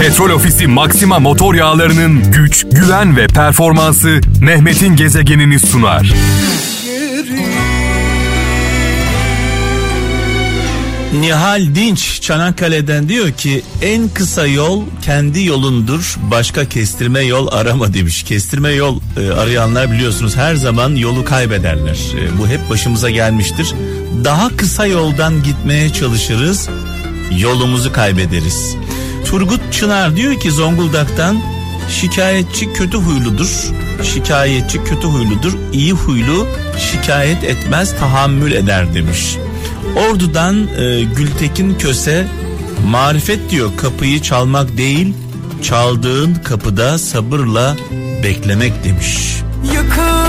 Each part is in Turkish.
Petrol Ofisi Maxima motor yağlarının güç, güven ve performansı Mehmet'in gezegenini sunar. Nihal Dinç Çanakkale'den diyor ki en kısa yol kendi yolundur başka kestirme yol arama demiş. Kestirme yol e, arayanlar biliyorsunuz her zaman yolu kaybederler. E, bu hep başımıza gelmiştir. Daha kısa yoldan gitmeye çalışırız yolumuzu kaybederiz. Turgut Çınar diyor ki Zonguldak'tan şikayetçi kötü huyludur. Şikayetçi kötü huyludur. İyi huylu şikayet etmez tahammül eder demiş. Ordu'dan e, Gültekin Köse marifet diyor kapıyı çalmak değil çaldığın kapıda sabırla beklemek demiş. Yıkıla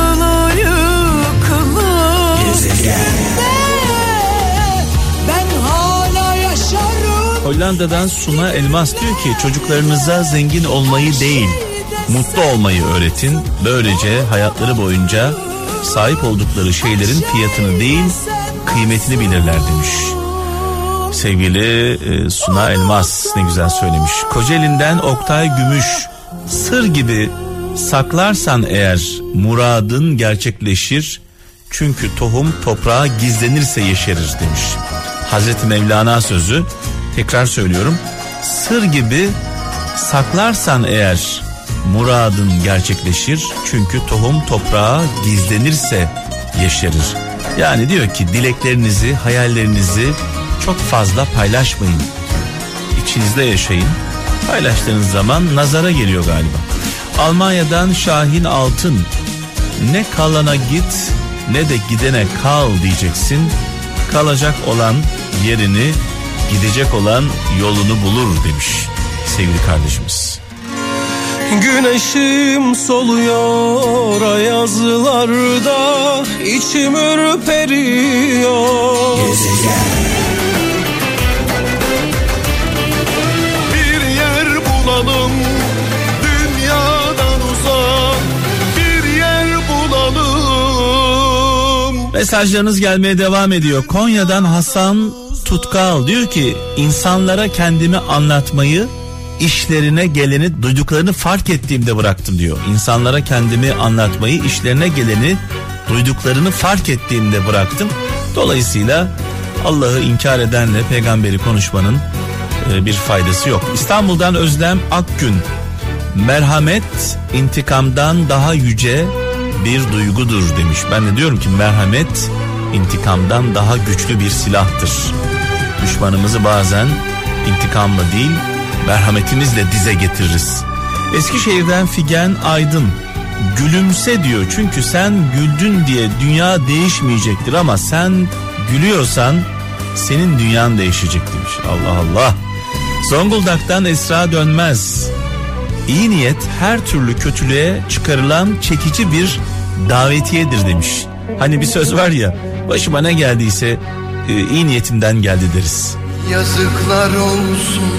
Hollanda'dan Suna Elmas diyor ki çocuklarınıza zengin olmayı değil mutlu olmayı öğretin. Böylece hayatları boyunca sahip oldukları şeylerin fiyatını değil kıymetini bilirler demiş. Sevgili e, Suna Elmas ne güzel söylemiş. Kocaeli'nden Oktay Gümüş sır gibi saklarsan eğer muradın gerçekleşir. Çünkü tohum toprağa gizlenirse yeşerir demiş. Hazreti Mevlana sözü tekrar söylüyorum. Sır gibi saklarsan eğer muradın gerçekleşir. Çünkü tohum toprağa gizlenirse yeşerir. Yani diyor ki dileklerinizi, hayallerinizi çok fazla paylaşmayın. İçinizde yaşayın. Paylaştığınız zaman nazara geliyor galiba. Almanya'dan Şahin Altın ne kalana git ne de gidene kal diyeceksin. Kalacak olan yerini gidecek olan yolunu bulur demiş sevgili kardeşimiz. Güneşim soluyor ayazlarda içim ürperiyor Gezegen Bir yer bulalım dünyadan uzak bir yer bulalım Mesajlarınız gelmeye devam ediyor. Konya'dan Hasan Tutkal diyor ki insanlara kendimi anlatmayı işlerine geleni duyduklarını fark ettiğimde bıraktım diyor. İnsanlara kendimi anlatmayı işlerine geleni duyduklarını fark ettiğimde bıraktım. Dolayısıyla Allah'ı inkar edenle peygamberi konuşmanın e, bir faydası yok. İstanbul'dan Özlem Akgün merhamet intikamdan daha yüce bir duygudur demiş. Ben de diyorum ki merhamet intikamdan daha güçlü bir silahtır. Düşmanımızı bazen intikamla değil merhametimizle dize getiririz. Eskişehir'den Figen Aydın gülümse diyor çünkü sen güldün diye dünya değişmeyecektir ama sen gülüyorsan senin dünyan değişecek demiş. Allah Allah. Zonguldak'tan Esra Dönmez. İyi niyet her türlü kötülüğe çıkarılan çekici bir davetiyedir demiş. Hani bir söz var ya başıma ne geldiyse iyi niyetimden geldi deriz. Yazıklar olsun,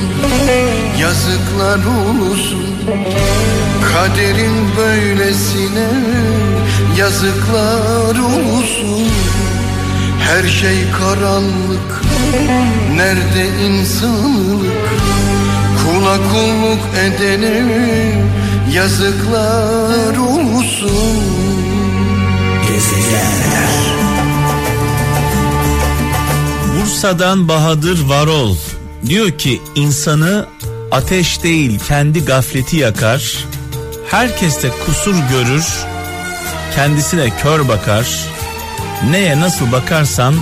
yazıklar olsun. Kaderin böylesine yazıklar olsun. Her şey karanlık, nerede insanlık? Kula kulluk edene yazıklar olsun. Gezegenler Bursa'dan Bahadır Varol diyor ki insanı ateş değil kendi gafleti yakar. Herkes de kusur görür. Kendisine kör bakar. Neye nasıl bakarsan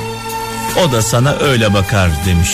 o da sana öyle bakar demiş.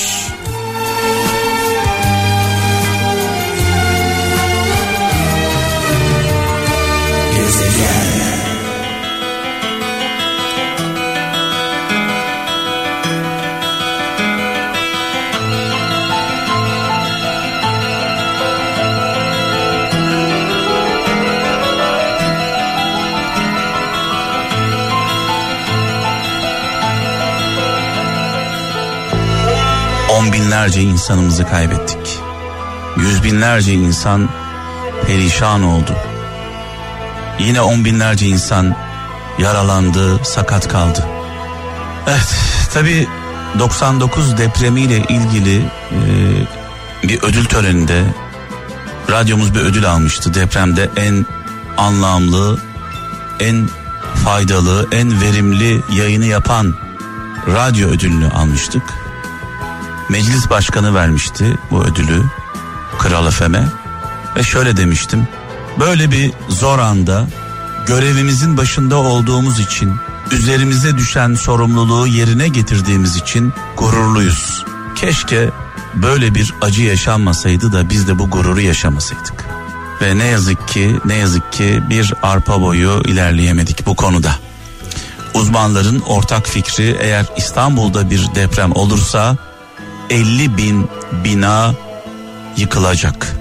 Binlerce insanımızı kaybettik. Yüz binlerce insan perişan oldu. Yine on binlerce insan yaralandı, sakat kaldı. Evet, tabi 99 depremiyle ilgili e, bir ödül töreninde radyomuz bir ödül almıştı. Depremde en anlamlı, en faydalı, en verimli yayını yapan radyo ödülünü almıştık. Meclis başkanı vermişti bu ödülü Kral Efem'e ve şöyle demiştim. Böyle bir zor anda görevimizin başında olduğumuz için üzerimize düşen sorumluluğu yerine getirdiğimiz için gururluyuz. Keşke böyle bir acı yaşanmasaydı da biz de bu gururu yaşamasaydık. Ve ne yazık ki ne yazık ki bir arpa boyu ilerleyemedik bu konuda. Uzmanların ortak fikri eğer İstanbul'da bir deprem olursa 50 bin bina yıkılacak.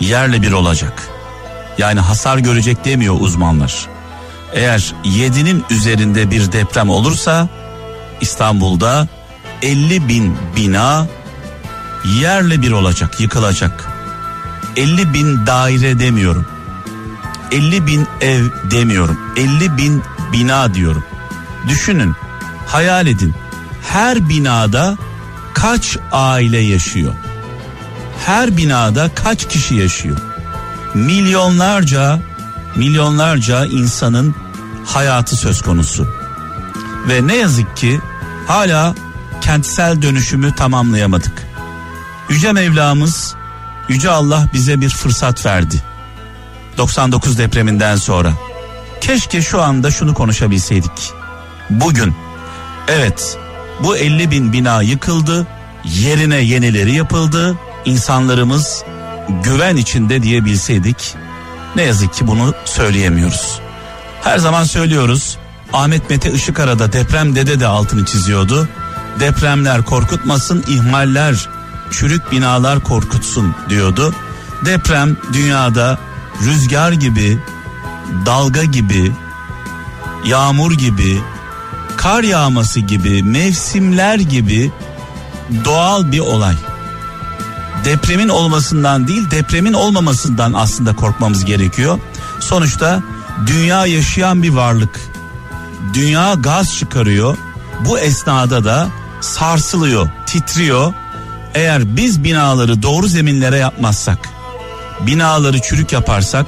Yerle bir olacak. Yani hasar görecek demiyor uzmanlar. Eğer 7'nin üzerinde bir deprem olursa İstanbul'da 50 bin bina yerle bir olacak, yıkılacak. 50 bin daire demiyorum. 50 bin ev demiyorum. 50 bin bina diyorum. Düşünün, hayal edin. Her binada kaç aile yaşıyor? Her binada kaç kişi yaşıyor? Milyonlarca milyonlarca insanın hayatı söz konusu. Ve ne yazık ki hala kentsel dönüşümü tamamlayamadık. Yüce Mevlamız, Yüce Allah bize bir fırsat verdi. 99 depreminden sonra. Keşke şu anda şunu konuşabilseydik. Bugün, evet bu 50 bin bina yıkıldı, yerine yenileri yapıldı, insanlarımız güven içinde diyebilseydik ne yazık ki bunu söyleyemiyoruz. Her zaman söylüyoruz. Ahmet Mete Işıkara'da deprem dede de altını çiziyordu. Depremler korkutmasın, ihmaller, çürük binalar korkutsun diyordu. Deprem dünyada rüzgar gibi, dalga gibi, yağmur gibi, kar yağması gibi, mevsimler gibi doğal bir olay depremin olmasından değil depremin olmamasından aslında korkmamız gerekiyor. Sonuçta dünya yaşayan bir varlık. Dünya gaz çıkarıyor. Bu esnada da sarsılıyor, titriyor. Eğer biz binaları doğru zeminlere yapmazsak, binaları çürük yaparsak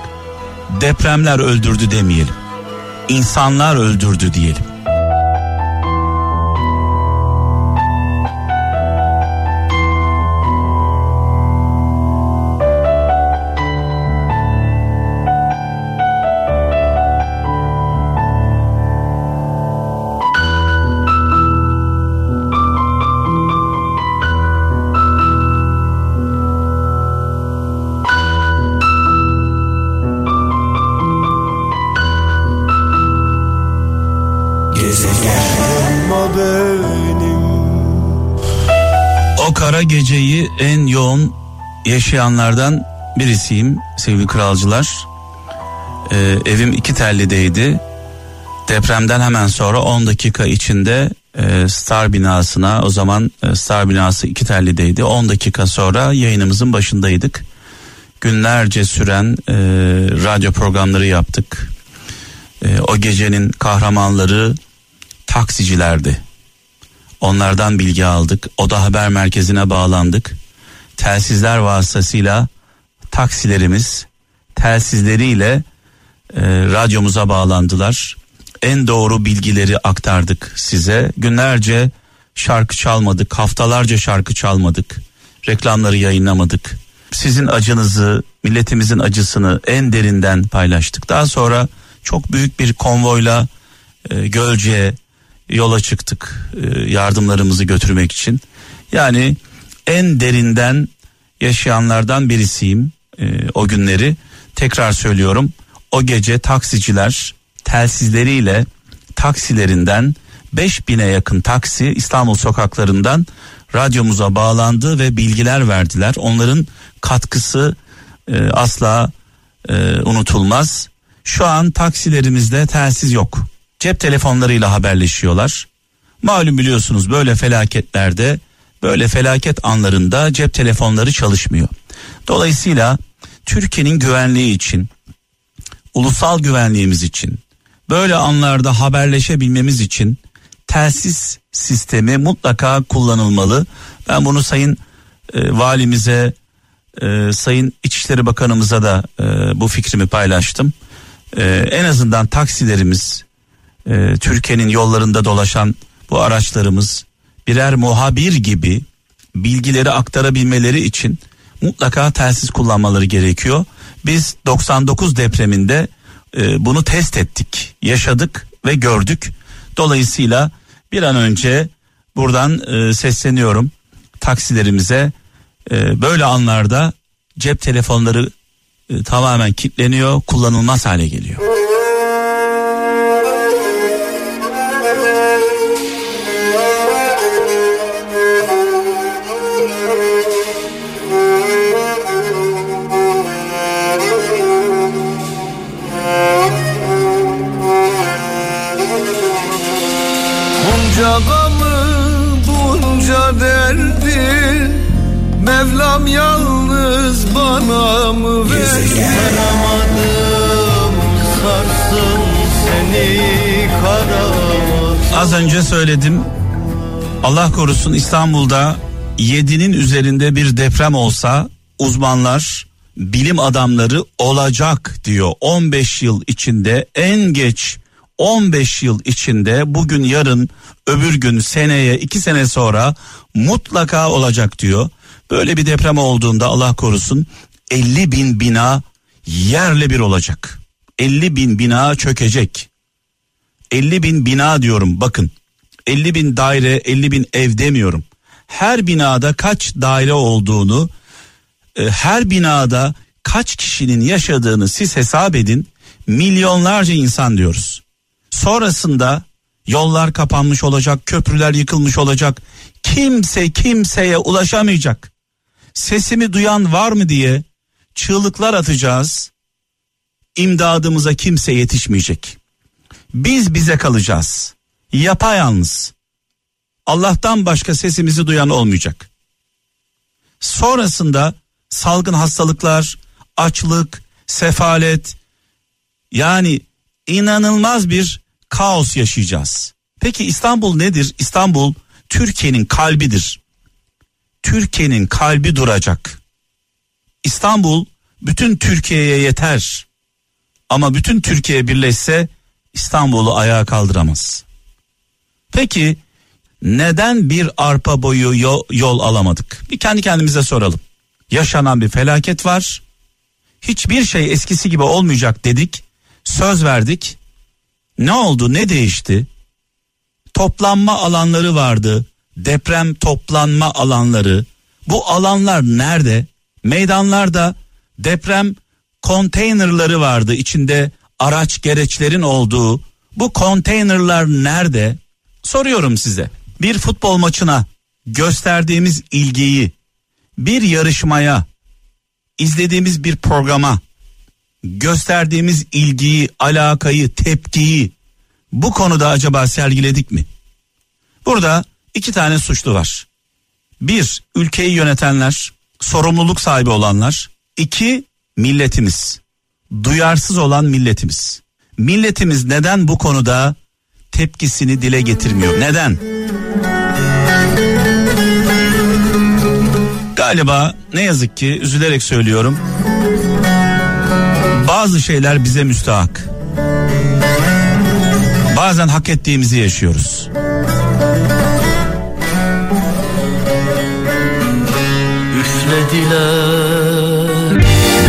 depremler öldürdü demeyelim. İnsanlar öldürdü diyelim. Geceyi en yoğun yaşayanlardan birisiyim sevgili kralcılar. Ee, evim iki tellideydi. Depremden hemen sonra 10 dakika içinde e, Star binasına o zaman e, Star binası iki tellideydi. 10 dakika sonra yayınımızın başındaydık. Günlerce süren e, radyo programları yaptık. E, o gecenin kahramanları taksicilerdi Onlardan bilgi aldık. Oda haber merkezine bağlandık. Telsizler vasıtasıyla taksilerimiz telsizleriyle e, radyomuza bağlandılar. En doğru bilgileri aktardık size. Günlerce şarkı çalmadık, haftalarca şarkı çalmadık. Reklamları yayınlamadık. Sizin acınızı, milletimizin acısını en derinden paylaştık. Daha sonra çok büyük bir konvoyla e, Gölce'ye yola çıktık e, yardımlarımızı götürmek için. Yani en derinden yaşayanlardan birisiyim e, o günleri. Tekrar söylüyorum o gece taksiciler telsizleriyle taksilerinden 5000'e yakın taksi İstanbul sokaklarından radyomuza bağlandı ve bilgiler verdiler. Onların katkısı e, asla e, unutulmaz. Şu an taksilerimizde telsiz yok cep telefonlarıyla haberleşiyorlar. Malum biliyorsunuz böyle felaketlerde böyle felaket anlarında cep telefonları çalışmıyor. Dolayısıyla Türkiye'nin güvenliği için, ulusal güvenliğimiz için, böyle anlarda haberleşebilmemiz için telsiz sistemi mutlaka kullanılmalı. Ben bunu sayın e, valimize e, Sayın İçişleri Bakanımıza da e, bu fikrimi paylaştım. E, en azından taksilerimiz, e, Türkiye'nin yollarında dolaşan bu araçlarımız birer muhabir gibi bilgileri aktarabilmeleri için mutlaka telsiz kullanmaları gerekiyor. Biz 99 depreminde e, bunu test ettik, yaşadık ve gördük. Dolayısıyla bir an önce buradan e, sesleniyorum taksilerimize e, böyle anlarda cep telefonları e, tamamen kilitleniyor, kullanılmaz hale geliyor. Az önce söyledim. Allah korusun İstanbul'da 7'nin üzerinde bir deprem olsa uzmanlar bilim adamları olacak diyor. 15 yıl içinde en geç 15 yıl içinde bugün yarın öbür gün seneye 2 sene sonra mutlaka olacak diyor. Böyle bir deprem olduğunda Allah korusun 50 bin bina yerle bir olacak. 50 bin bina çökecek. 50 bin bina diyorum bakın 50 bin daire 50 bin ev demiyorum. Her binada kaç daire olduğunu e, her binada kaç kişinin yaşadığını siz hesap edin milyonlarca insan diyoruz. Sonrasında yollar kapanmış olacak köprüler yıkılmış olacak kimse kimseye ulaşamayacak. Sesimi duyan var mı diye çığlıklar atacağız imdadımıza kimse yetişmeyecek. Biz bize kalacağız. Yapayalnız. Allah'tan başka sesimizi duyan olmayacak. Sonrasında salgın hastalıklar, açlık, sefalet yani inanılmaz bir kaos yaşayacağız. Peki İstanbul nedir? İstanbul Türkiye'nin kalbidir. Türkiye'nin kalbi duracak. İstanbul bütün Türkiye'ye yeter. Ama bütün Türkiye birleşse İstanbul'u ayağa kaldıramaz. Peki neden bir arpa boyu yol, yol alamadık? Bir kendi kendimize soralım. Yaşanan bir felaket var. Hiçbir şey eskisi gibi olmayacak dedik. Söz verdik. Ne oldu? Ne değişti? Toplanma alanları vardı. Deprem toplanma alanları. Bu alanlar nerede? Meydanlarda deprem konteynerları vardı. İçinde araç gereçlerin olduğu. Bu konteynerlar nerede? Soruyorum size. Bir futbol maçına gösterdiğimiz ilgiyi, bir yarışmaya, izlediğimiz bir programa gösterdiğimiz ilgiyi, alakayı, tepkiyi bu konuda acaba sergiledik mi? Burada iki tane suçlu var. Bir, ülkeyi yönetenler, sorumluluk sahibi olanlar. İki, milletimiz. Duyarsız olan milletimiz. Milletimiz neden bu konuda tepkisini dile getirmiyor? Neden? Galiba ne yazık ki üzülerek söylüyorum. Bazı şeyler bize müstahak. Bazen hak ettiğimizi yaşıyoruz. Üflediler